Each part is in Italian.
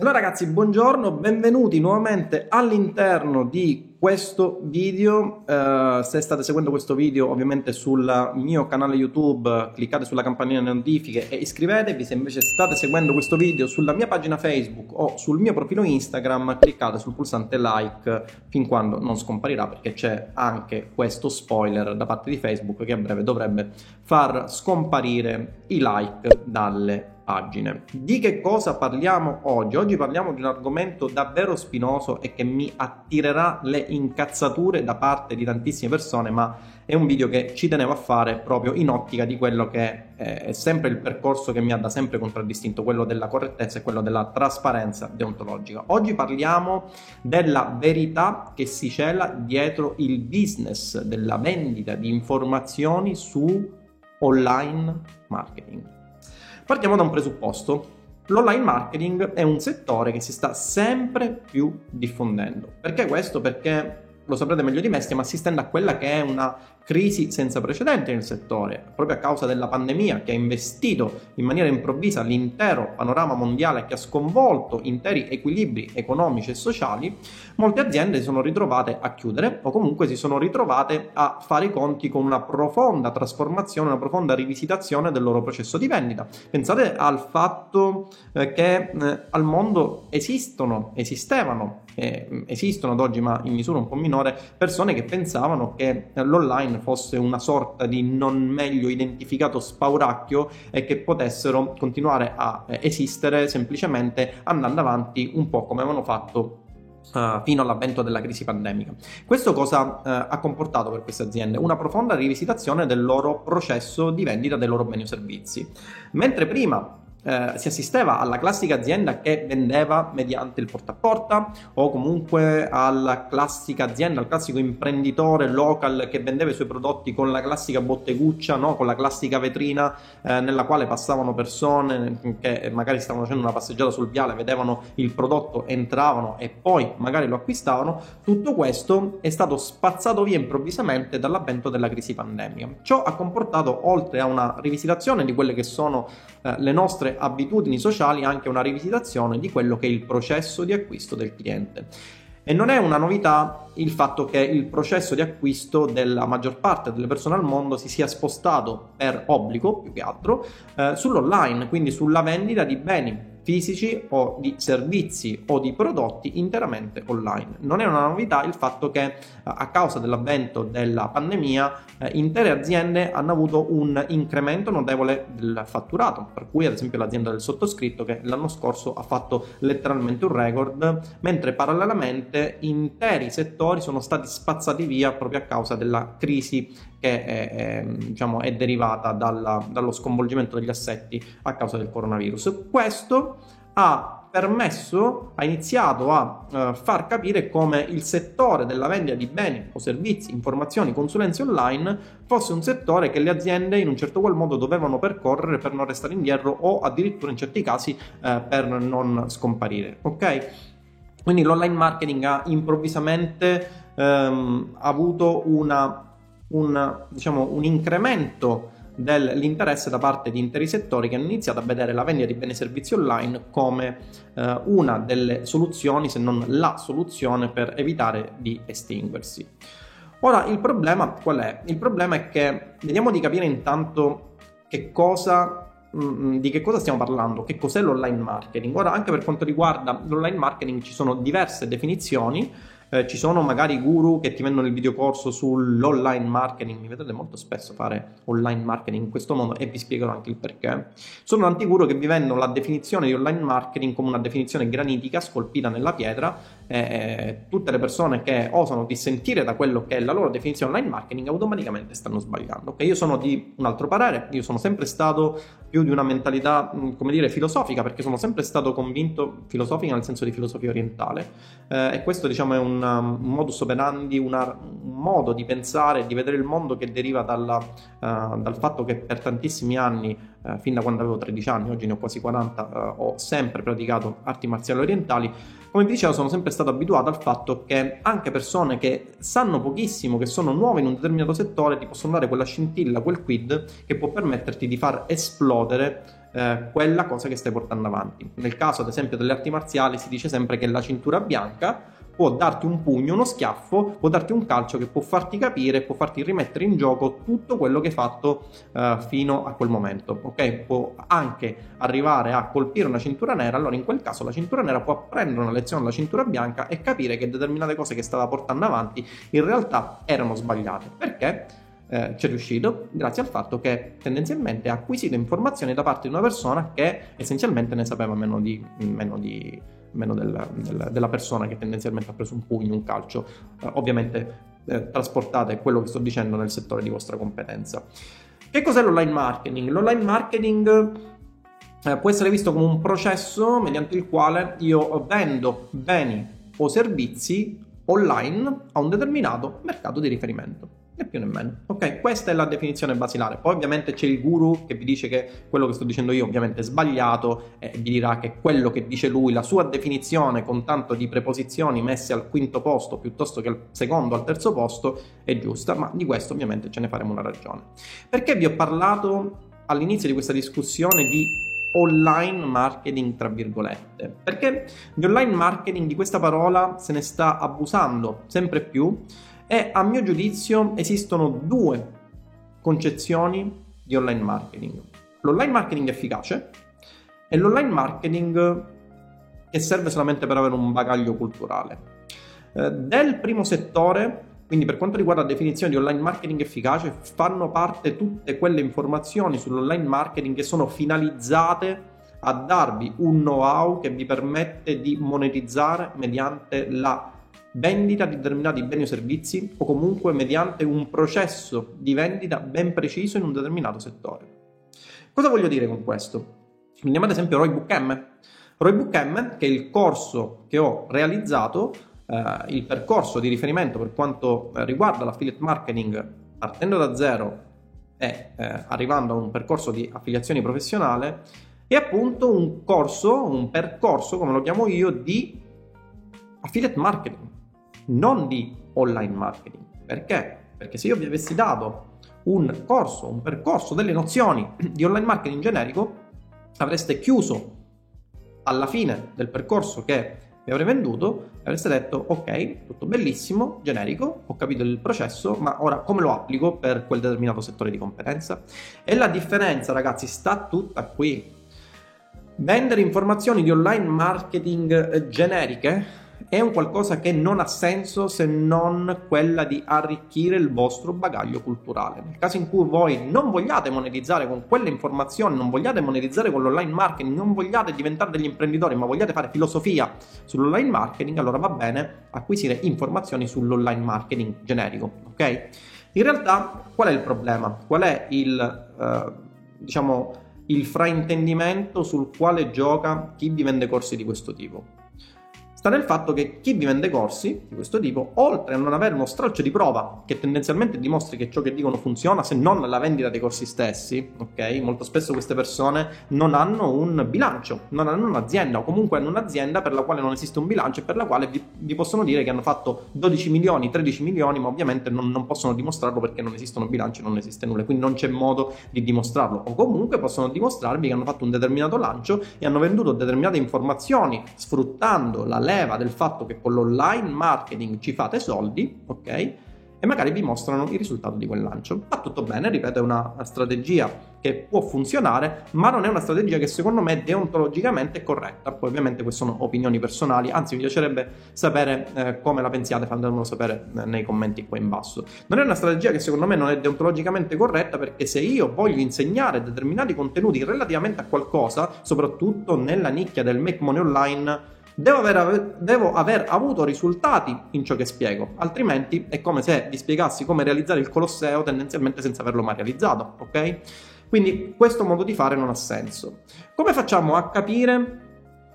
Allora ragazzi, buongiorno, benvenuti nuovamente all'interno di questo video. Uh, se state seguendo questo video ovviamente sul mio canale YouTube cliccate sulla campanella notifiche e iscrivetevi. Se invece state seguendo questo video sulla mia pagina Facebook o sul mio profilo Instagram cliccate sul pulsante like fin quando non scomparirà perché c'è anche questo spoiler da parte di Facebook che a breve dovrebbe far scomparire i like dalle pagine. Di che cosa parliamo oggi? Oggi parliamo di un argomento davvero spinoso e che mi attirerà le incazzature da parte di tantissime persone, ma è un video che ci tenevo a fare proprio in ottica di quello che è sempre il percorso che mi ha da sempre contraddistinto, quello della correttezza e quello della trasparenza deontologica. Oggi parliamo della verità che si cela dietro il business della vendita di informazioni su online marketing. Partiamo da un presupposto. L'online marketing è un settore che si sta sempre più diffondendo. Perché questo? Perché lo saprete meglio di me, stiamo assistendo a quella che è una crisi senza precedenti nel settore, proprio a causa della pandemia che ha investito in maniera improvvisa l'intero panorama mondiale che ha sconvolto interi equilibri economici e sociali, molte aziende si sono ritrovate a chiudere o comunque si sono ritrovate a fare i conti con una profonda trasformazione, una profonda rivisitazione del loro processo di vendita. Pensate al fatto eh, che eh, al mondo esistono, esistevano eh, esistono ad oggi, ma in misura un po' minore, persone che pensavano che l'online fosse una sorta di non meglio identificato spauracchio e che potessero continuare a eh, esistere semplicemente andando avanti un po' come avevano fatto Uh, fino all'avvento della crisi pandemica. Questo cosa uh, ha comportato per queste aziende? Una profonda rivisitazione del loro processo di vendita dei loro beni o servizi. Mentre prima eh, si assisteva alla classica azienda che vendeva mediante il porta a porta o comunque alla classica azienda, al classico imprenditore local che vendeva i suoi prodotti con la classica botteguccia, no? con la classica vetrina eh, nella quale passavano persone che magari stavano facendo una passeggiata sul viale, vedevano il prodotto, entravano e poi magari lo acquistavano. Tutto questo è stato spazzato via improvvisamente dall'avvento della crisi pandemica. Ciò ha comportato, oltre a una rivisitazione di quelle che sono eh, le nostre abitudini sociali anche una rivisitazione di quello che è il processo di acquisto del cliente. E non è una novità il fatto che il processo di acquisto della maggior parte delle persone al mondo si sia spostato per obbligo, più che altro, eh, sull'online, quindi sulla vendita di beni fisici o di servizi o di prodotti interamente online. Non è una novità il fatto che a causa dell'avvento della pandemia eh, intere aziende hanno avuto un incremento notevole del fatturato, per cui ad esempio l'azienda del sottoscritto che l'anno scorso ha fatto letteralmente un record, mentre parallelamente interi settori sono stati spazzati via proprio a causa della crisi che è, è, diciamo, è derivata dalla, dallo sconvolgimento degli assetti a causa del coronavirus. Questo ha permesso, ha iniziato a uh, far capire come il settore della vendita di beni o servizi, informazioni, consulenze online fosse un settore che le aziende in un certo qual modo dovevano percorrere per non restare indietro o addirittura in certi casi uh, per non scomparire. Ok? Quindi l'online marketing ha improvvisamente um, avuto una un, diciamo, un incremento dell'interesse da parte di interi settori che hanno iniziato a vedere la vendita di beni e servizi online come eh, una delle soluzioni, se non la soluzione per evitare di estinguersi. Ora, il problema qual è? Il problema è che vediamo di capire intanto che cosa mm, mm, di che cosa stiamo parlando, che cos'è l'online marketing. Ora, anche per quanto riguarda l'online marketing ci sono diverse definizioni eh, ci sono magari guru che ti vendono il videocorso sull'online marketing, mi vedete molto spesso fare online marketing in questo modo e vi spiegherò anche il perché. Sono tanti guru che vi vendono la definizione di online marketing come una definizione granitica scolpita nella pietra eh, tutte le persone che osano dissentire da quello che è la loro definizione online marketing automaticamente stanno sbagliando. Okay? Io sono di un altro parere, io sono sempre stato più di una mentalità, mm, come dire, filosofica, perché sono sempre stato convinto filosofica nel senso di filosofia orientale eh, e questo diciamo è un, um, modus operandi, una, un modo di pensare, di vedere il mondo che deriva dalla, uh, dal fatto che per tantissimi anni uh, fin da quando avevo 13 anni, oggi ne ho quasi 40, eh, ho sempre praticato arti marziali orientali, come vi dicevo sono sempre stato abituato al fatto che anche persone che sanno pochissimo, che sono nuove in un determinato settore, ti possono dare quella scintilla, quel quid che può permetterti di far esplodere eh, quella cosa che stai portando avanti. Nel caso ad esempio delle arti marziali si dice sempre che la cintura bianca può darti un pugno, uno schiaffo, può darti un calcio che può farti capire, può farti rimettere in gioco tutto quello che hai fatto uh, fino a quel momento. Ok? Può anche arrivare a colpire una cintura nera, allora in quel caso la cintura nera può prendere una lezione alla cintura bianca e capire che determinate cose che stava portando avanti in realtà erano sbagliate. Perché? Eh, ci è riuscito grazie al fatto che tendenzialmente ha acquisito informazioni da parte di una persona che essenzialmente ne sapeva meno di, meno di meno del, del, della persona che tendenzialmente ha preso un pugno, un calcio. Eh, ovviamente eh, trasportate quello che sto dicendo nel settore di vostra competenza. Che cos'è l'online marketing? L'online marketing eh, può essere visto come un processo mediante il quale io vendo beni o servizi online a un determinato mercato di riferimento né più né meno. Ok, questa è la definizione basilare. Poi ovviamente c'è il guru che vi dice che quello che sto dicendo io ovviamente è sbagliato e vi dirà che quello che dice lui, la sua definizione con tanto di preposizioni messe al quinto posto piuttosto che al secondo al terzo posto è giusta, ma di questo ovviamente ce ne faremo una ragione. Perché vi ho parlato all'inizio di questa discussione di online marketing tra virgolette perché di online marketing di questa parola se ne sta abusando sempre più e a mio giudizio esistono due concezioni di online marketing. L'online marketing efficace e l'online marketing che serve solamente per avere un bagaglio culturale. Eh, del primo settore, quindi per quanto riguarda la definizione di online marketing efficace, fanno parte tutte quelle informazioni sull'online marketing che sono finalizzate a darvi un know-how che vi permette di monetizzare mediante la vendita di determinati beni o servizi o comunque mediante un processo di vendita ben preciso in un determinato settore. Cosa voglio dire con questo? Prendiamo ad esempio Roybook M. Roybook M, che è il corso che ho realizzato, eh, il percorso di riferimento per quanto riguarda l'affiliate marketing partendo da zero e eh, arrivando a un percorso di affiliazione professionale, è appunto un corso, un percorso, come lo chiamo io, di affiliate marketing non di online marketing. Perché? Perché se io vi avessi dato un corso, un percorso, delle nozioni di online marketing generico, avreste chiuso alla fine del percorso che vi avrei venduto e avreste detto ok, tutto bellissimo, generico, ho capito il processo, ma ora come lo applico per quel determinato settore di competenza? E la differenza, ragazzi, sta tutta qui. Vendere informazioni di online marketing generiche è un qualcosa che non ha senso se non quella di arricchire il vostro bagaglio culturale. Nel caso in cui voi non vogliate monetizzare con quelle informazioni, non vogliate monetizzare con l'online marketing, non vogliate diventare degli imprenditori, ma vogliate fare filosofia sull'online marketing, allora va bene acquisire informazioni sull'online marketing generico, ok? In realtà qual è il problema? Qual è il, eh, diciamo, il fraintendimento sul quale gioca chi vi vende corsi di questo tipo? Sta nel fatto che chi vi vende corsi di questo tipo, oltre a non avere uno stralcio di prova che tendenzialmente dimostri che ciò che dicono funziona, se non la vendita dei corsi stessi, ok? Molto spesso queste persone non hanno un bilancio, non hanno un'azienda o comunque hanno un'azienda per la quale non esiste un bilancio e per la quale vi, vi possono dire che hanno fatto 12 milioni, 13 milioni, ma ovviamente non, non possono dimostrarlo perché non esistono bilanci, non esiste nulla, quindi non c'è modo di dimostrarlo. O comunque possono dimostrarvi che hanno fatto un determinato lancio e hanno venduto determinate informazioni sfruttando la leva del fatto che con l'online marketing ci fate soldi, ok? e magari vi mostrano il risultato di quel lancio. Va tutto bene, ripeto, è una strategia che può funzionare, ma non è una strategia che secondo me deontologicamente è corretta. Poi ovviamente queste sono opinioni personali, anzi mi piacerebbe sapere eh, come la pensiate, fatemelo sapere eh, nei commenti qua in basso. Non è una strategia che secondo me non è deontologicamente corretta perché se io voglio insegnare determinati contenuti relativamente a qualcosa, soprattutto nella nicchia del make money online, Devo aver, devo aver, avuto risultati in ciò che spiego, altrimenti è come se vi spiegassi come realizzare il Colosseo tendenzialmente senza averlo mai realizzato, ok? Quindi questo modo di fare non ha senso. Come facciamo a capire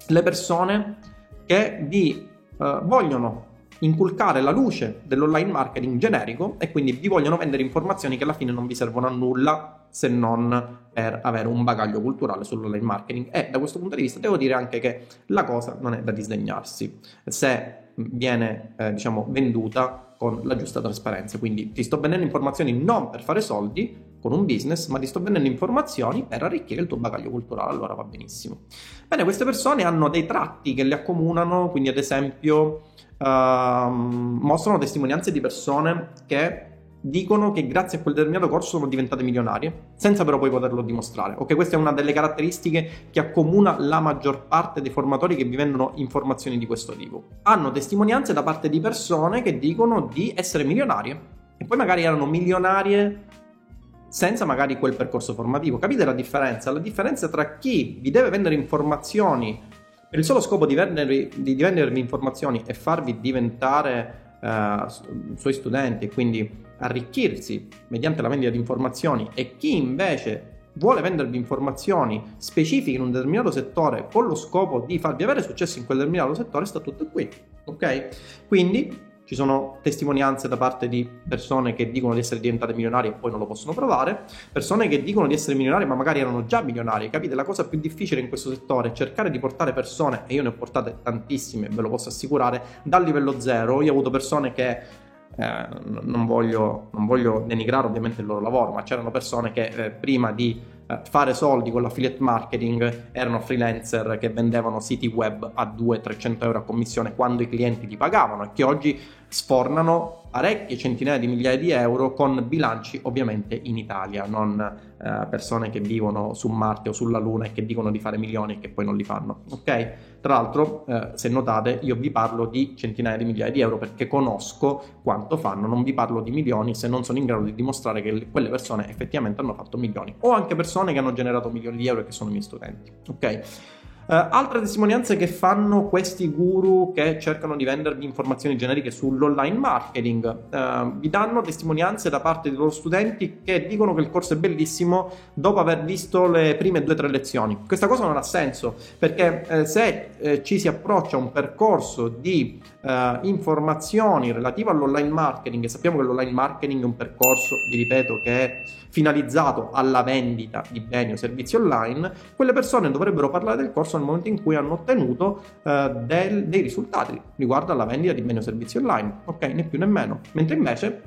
le persone che vi uh, vogliono inculcare la luce dell'online marketing generico e quindi vi vogliono vendere informazioni che alla fine non vi servono a nulla se non per avere un bagaglio culturale sull'online marketing e da questo punto di vista devo dire anche che la cosa non è da disdegnarsi se viene eh, diciamo venduta con la giusta trasparenza quindi ti sto vendendo informazioni non per fare soldi con un business, ma ti sto vendendo informazioni per arricchire il tuo bagaglio culturale, allora va benissimo. Bene, queste persone hanno dei tratti che le accomunano, quindi ad esempio mostrano testimonianze di persone che dicono che grazie a quel determinato corso sono diventate milionarie, senza però poi poterlo dimostrare. Ok, questa è una delle caratteristiche che accomuna la maggior parte dei formatori che vi vendono informazioni di questo tipo. Hanno testimonianze da parte di persone che dicono di essere milionarie e poi magari erano milionarie senza magari quel percorso formativo. Capite la differenza? La differenza tra chi vi deve vendere informazioni per il solo scopo di, vendervi, di vendervi informazioni e farvi diventare uh, suoi studenti e quindi arricchirsi mediante la vendita di informazioni e chi invece vuole vendervi informazioni specifiche in un determinato settore con lo scopo di farvi avere successo in quel determinato settore sta tutto qui ok? Quindi ci sono testimonianze da parte di persone che dicono di essere diventate milionarie e poi non lo possono provare, persone che dicono di essere milionarie ma magari erano già milionarie. Capite? La cosa più difficile in questo settore è cercare di portare persone, e io ne ho portate tantissime, ve lo posso assicurare, dal livello zero. Io ho avuto persone che eh, non, voglio, non, voglio, denigrare ovviamente il loro lavoro, ma c'erano persone che eh, prima di fare soldi con l'affiliate marketing erano freelancer che vendevano siti web a 200-300 euro a commissione quando i clienti li pagavano e che oggi sfornano parecchie centinaia di migliaia di euro con bilanci ovviamente in Italia, non eh, persone che vivono su Marte o sulla Luna e che dicono di fare milioni e che poi non li fanno. Ok? Tra l'altro, eh, se notate, io vi parlo di centinaia di migliaia di euro perché conosco quanto fanno, non vi parlo di milioni se non sono in grado di dimostrare che quelle persone effettivamente hanno fatto milioni o anche persone che hanno generato milioni di euro e che sono miei studenti. Ok? Uh, altre testimonianze che fanno questi guru che cercano di vendervi informazioni generiche sull'online marketing. Uh, vi danno testimonianze da parte dei loro studenti che dicono che il corso è bellissimo dopo aver visto le prime due o tre lezioni. Questa cosa non ha senso perché eh, se eh, ci si approccia a un percorso di eh, informazioni relative all'online marketing e sappiamo che l'online marketing è un percorso, vi ripeto, che è finalizzato alla vendita di beni o servizi online, quelle persone dovrebbero parlare del corso nel momento in cui hanno ottenuto uh, del, dei risultati riguardo alla vendita di beni o servizi online, ok? Né più né meno. Mentre invece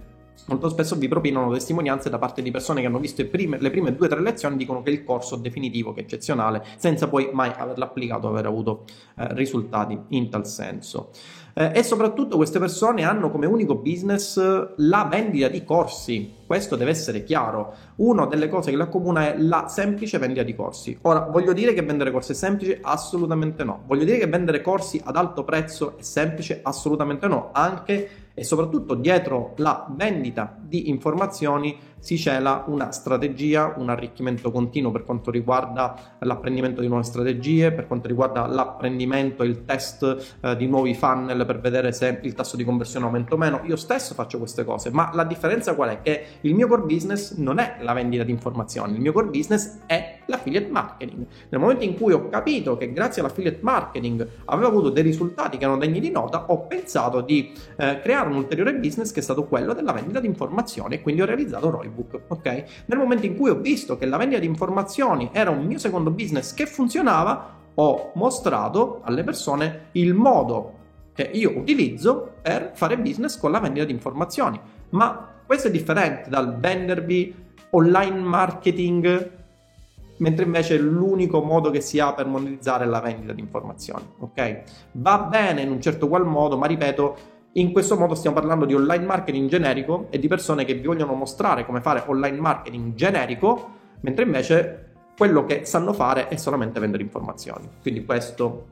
Molto spesso vi propinano testimonianze da parte di persone che hanno visto prime, le prime due o tre lezioni e dicono che il corso è definitivo, che è eccezionale, senza poi mai averlo applicato o aver avuto eh, risultati in tal senso. Eh, e soprattutto queste persone hanno come unico business la vendita di corsi. Questo deve essere chiaro. Una delle cose che le accomuna è la semplice vendita di corsi. Ora, voglio dire che vendere corsi è semplice? Assolutamente no. Voglio dire che vendere corsi ad alto prezzo è semplice? Assolutamente no. Anche e soprattutto dietro la vendita di informazioni si cela una strategia, un arricchimento continuo per quanto riguarda l'apprendimento di nuove strategie, per quanto riguarda l'apprendimento il test eh, di nuovi funnel per vedere se il tasso di conversione aumenta o meno. Io stesso faccio queste cose, ma la differenza qual è? Che il mio core business non è la vendita di informazioni, il mio core business è l'affiliate marketing. Nel momento in cui ho capito che grazie all'affiliate marketing avevo avuto dei risultati che erano degni di nota, ho pensato di eh, creare un ulteriore business che è stato quello della vendita di informazioni e quindi ho realizzato Roy Facebook, ok? Nel momento in cui ho visto che la vendita di informazioni era un mio secondo business che funzionava, ho mostrato alle persone il modo che io utilizzo per fare business con la vendita di informazioni. Ma questo è differente dal vendervi online marketing, mentre invece l'unico modo che si ha per monetizzare è la vendita di informazioni, ok? Va bene in un certo qual modo, ma ripeto, in questo modo stiamo parlando di online marketing generico e di persone che vi vogliono mostrare come fare online marketing generico, mentre invece quello che sanno fare è solamente vendere informazioni. Quindi questo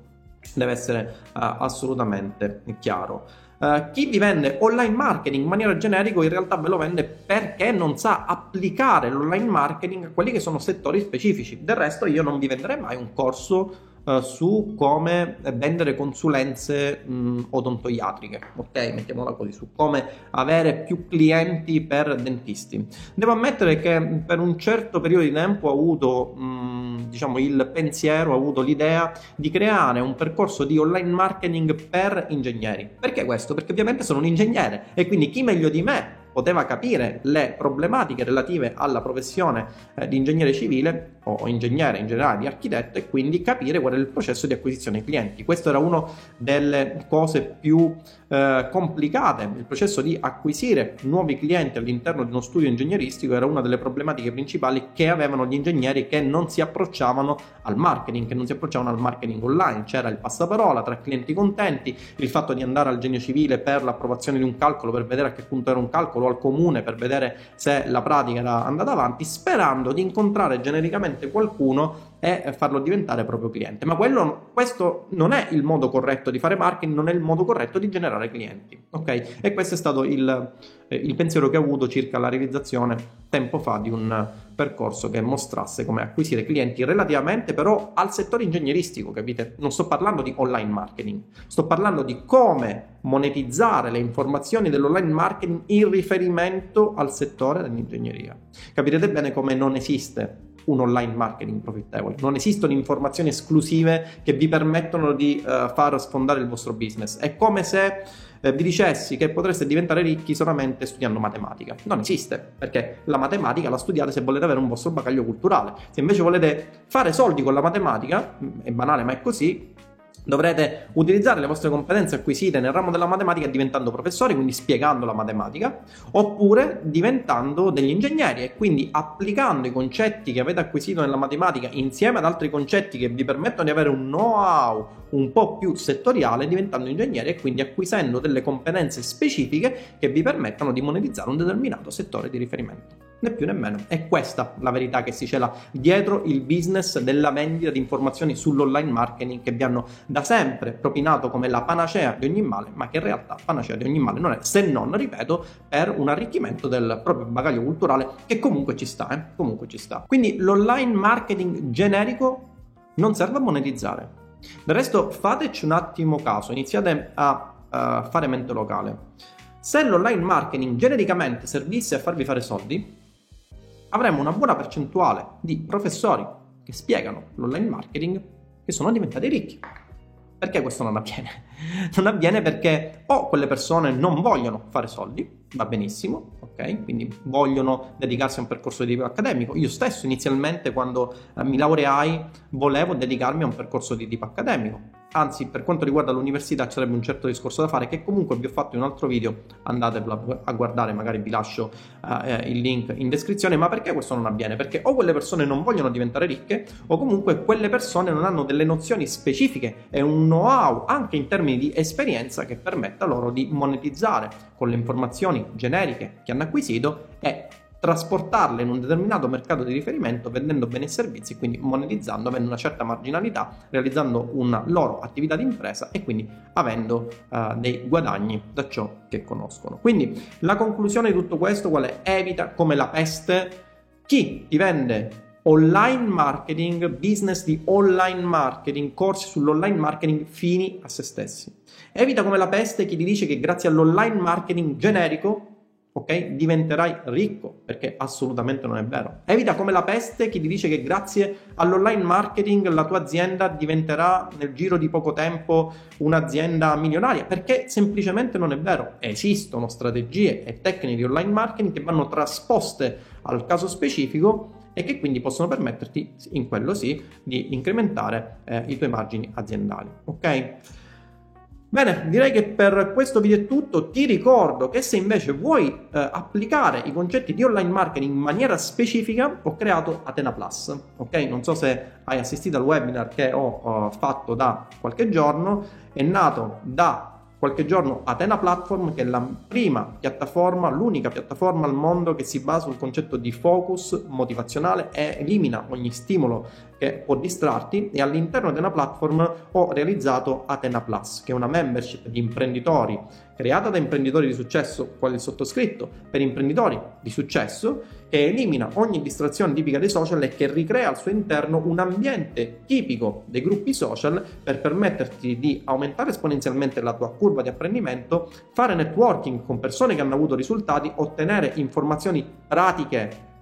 deve essere uh, assolutamente chiaro. Uh, chi vi vende online marketing in maniera generica in realtà ve lo vende perché non sa applicare l'online marketing a quelli che sono settori specifici. Del resto io non vi venderei mai un corso uh, su come vendere consulenze mh, odontoiatriche, ok? Mettiamola così, su come avere più clienti per dentisti. Devo ammettere che per un certo periodo di tempo ho avuto mh, diciamo il pensiero, ho avuto l'idea di creare un percorso di online marketing per ingegneri. Perché questo? Perché ovviamente sono un ingegnere e quindi chi meglio di me poteva capire le problematiche relative alla professione eh, di ingegnere civile o ingegnere in generale di architetto e quindi capire qual è il processo di acquisizione clienti. Questa era una delle cose più eh, complicate, il processo di acquisire nuovi clienti all'interno di uno studio ingegneristico era una delle problematiche principali che avevano gli ingegneri che non si approcciavano al marketing, che non si approcciavano al marketing online, c'era il passaparola tra clienti contenti, il fatto di andare al genio civile per l'approvazione di un calcolo per vedere a che punto era un calcolo, al comune per vedere se la pratica era andata avanti, sperando di incontrare genericamente semplicemente qualcuno e farlo diventare proprio cliente. Ma quello, questo non è il modo corretto di fare marketing, non è il modo corretto di generare clienti. Ok? E questo è stato il, eh, il pensiero che ho avuto circa la realizzazione tempo fa di un percorso che mostrasse come acquisire clienti relativamente però al settore ingegneristico, capite? Non sto parlando di online marketing, sto parlando di come monetizzare le informazioni dell'online marketing in riferimento al settore dell'ingegneria. Capirete bene come non esiste un online marketing profittevole. Non esistono informazioni esclusive che vi permettono di uh, far sfondare il vostro business. È come se uh, vi dicessi che potreste diventare ricchi solamente studiando matematica. Non esiste, perché la matematica la studiate se volete avere un vostro bagaglio culturale. Se invece volete fare soldi con la matematica, è banale ma è così, Dovrete utilizzare le vostre competenze acquisite nel ramo della matematica diventando professori, quindi spiegando la matematica, oppure diventando degli ingegneri e quindi applicando i concetti che avete acquisito nella matematica insieme ad altri concetti che vi permettono di avere un know-how un po' più settoriale, diventando ingegneri e quindi acquisendo delle competenze specifiche che vi permettono di monetizzare un determinato settore di riferimento né più né meno. È questa la verità che si cela dietro il business della vendita di informazioni sull'online marketing che vi hanno da sempre propinato come la panacea di ogni male, ma che in realtà panacea di ogni male non è, se non, ripeto, per un arricchimento del proprio bagaglio culturale che comunque ci sta, eh? comunque ci sta. Quindi l'online marketing generico non serve a monetizzare. Del resto fateci un attimo caso, iniziate a uh, fare mente locale. Se l'online marketing genericamente servisse a farvi fare soldi, avremo una buona percentuale di professori che spiegano l'online marketing che sono diventati ricchi. Perché questo non avviene? Non avviene perché o quelle persone non vogliono fare soldi, va benissimo, ok? Quindi vogliono dedicarsi a un percorso di tipo accademico. Io stesso inizialmente quando eh, mi laureai volevo dedicarmi a un percorso di tipo accademico anzi per quanto riguarda l'università ci sarebbe un certo discorso da fare che comunque vi ho fatto in un altro video, andatevelo a guardare, magari vi lascio uh, il link in descrizione, ma perché questo non avviene? Perché o quelle persone non vogliono diventare ricche o comunque quelle persone non hanno delle nozioni specifiche e un know-how anche in termini di esperienza che permetta loro di monetizzare con le informazioni generiche che hanno acquisito e trasportarle in un determinato mercato di riferimento vendendo beni e servizi, quindi monetizzando, avendo una certa marginalità, realizzando una loro attività di impresa e quindi avendo uh, dei guadagni da ciò che conoscono. Quindi la conclusione di tutto questo qual è? Evita come la peste chi ti vende online marketing, business di online marketing, corsi sull'online marketing fini a se stessi. Evita come la peste chi ti dice che grazie all'online marketing generico ok? Diventerai ricco, perché assolutamente non è vero. Evita come la peste chi ti dice che grazie all'online marketing la tua azienda diventerà nel giro di poco tempo un'azienda milionaria, perché semplicemente non è vero. Esistono strategie e tecniche di online marketing che vanno trasposte al caso specifico e che quindi possono permetterti, in quello sì, di incrementare eh, i tuoi margini aziendali, ok? Bene, direi che per questo video è tutto. Ti ricordo che se invece vuoi eh, applicare i concetti di online marketing in maniera specifica, ho creato Atena Plus. Ok? Non so se hai assistito al webinar che ho, ho fatto da qualche giorno. È nato da qualche giorno Atena Platform, che è la prima piattaforma, l'unica piattaforma al mondo che si basa sul concetto di focus motivazionale e elimina ogni stimolo che può distrarti e all'interno di una platform ho realizzato Atena Plus, che è una membership di imprenditori creata da imprenditori di successo, quale il sottoscritto, per imprenditori di successo, che elimina ogni distrazione tipica dei social e che ricrea al suo interno un ambiente tipico dei gruppi social per permetterti di aumentare esponenzialmente la tua curva di apprendimento, fare networking con persone che hanno avuto risultati, ottenere informazioni pratiche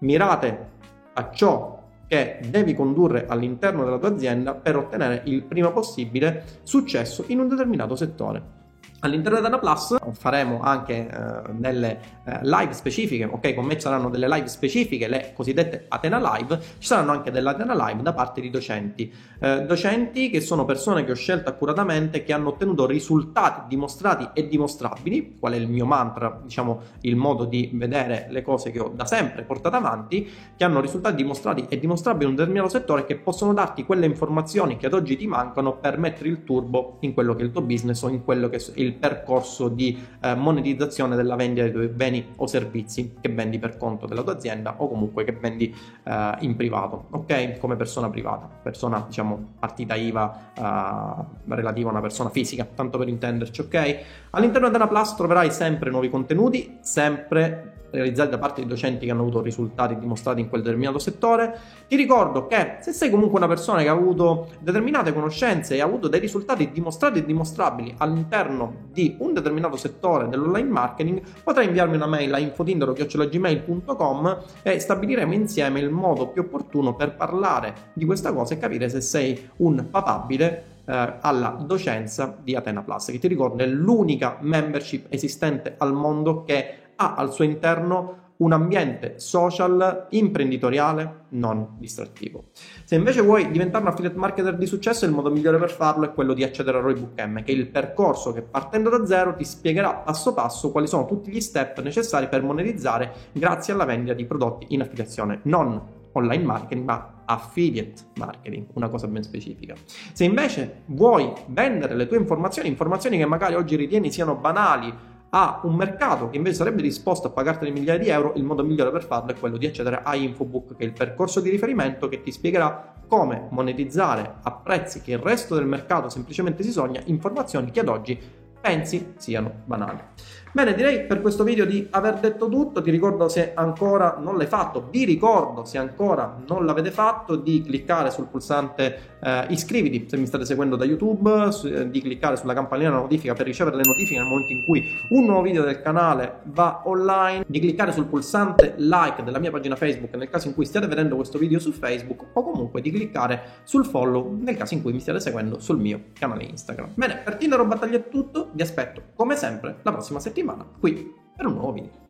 mirate a ciò che devi condurre all'interno della tua azienda per ottenere il prima possibile successo in un determinato settore. All'interno di Dana Plus faremo anche eh, delle eh, live specifiche, ok? Con me saranno delle live specifiche, le cosiddette Atena Live, ci saranno anche delle Atena Live da parte di docenti. Eh, docenti che sono persone che ho scelto accuratamente, che hanno ottenuto risultati dimostrati e dimostrabili, qual è il mio mantra, diciamo il modo di vedere le cose che ho da sempre portato avanti, che hanno risultati dimostrati e dimostrabili in un determinato settore che possono darti quelle informazioni che ad oggi ti mancano per mettere il turbo in quello che è il tuo business o in quello che è il percorso di eh, monetizzazione della vendita dei tuoi beni o servizi che vendi per conto della tua azienda o comunque che vendi eh, in privato, ok? Come persona privata, persona diciamo partita IVA eh, relativa a una persona fisica, tanto per intenderci, ok? All'interno della Plus troverai sempre nuovi contenuti, sempre realizzati da parte di docenti che hanno avuto risultati dimostrati in quel determinato settore. Ti ricordo che se sei comunque una persona che ha avuto determinate conoscenze e ha avuto dei risultati dimostrati e dimostrabili all'interno di un determinato settore dell'online marketing, potrai inviarmi una mail a infotindaro.gmail.com e stabiliremo insieme il modo più opportuno per parlare di questa cosa e capire se sei un papabile eh, alla docenza di Atena Plus, che ti ricordo è l'unica membership esistente al mondo che ha al suo interno un ambiente social imprenditoriale non distrattivo. Se invece vuoi diventare un affiliate marketer di successo, il modo migliore per farlo è quello di accedere a Roybook M, che è il percorso che partendo da zero ti spiegherà passo passo quali sono tutti gli step necessari per monetizzare grazie alla vendita di prodotti in affiliazione, non online marketing, ma affiliate marketing, una cosa ben specifica. Se invece vuoi vendere le tue informazioni, informazioni che magari oggi ritieni siano banali, a un mercato che invece sarebbe disposto a pagarti migliaia di euro, il modo migliore per farlo è quello di accedere a Infobook, che è il percorso di riferimento che ti spiegherà come monetizzare a prezzi che il resto del mercato semplicemente si sogna informazioni che ad oggi pensi siano banali. Bene, direi per questo video di aver detto tutto, ti ricordo se ancora non l'hai fatto, vi ricordo se ancora non l'avete fatto di cliccare sul pulsante eh, iscriviti se mi state seguendo da YouTube, su, eh, di cliccare sulla campanella notifica per ricevere le notifiche nel momento in cui un nuovo video del canale va online, di cliccare sul pulsante like della mia pagina Facebook nel caso in cui stiate vedendo questo video su Facebook o comunque di cliccare sul follow nel caso in cui mi stiate seguendo sul mio canale Instagram. Bene, per Tinder o Battaglia è tutto, vi aspetto come sempre la prossima settimana qui per un nuovo video.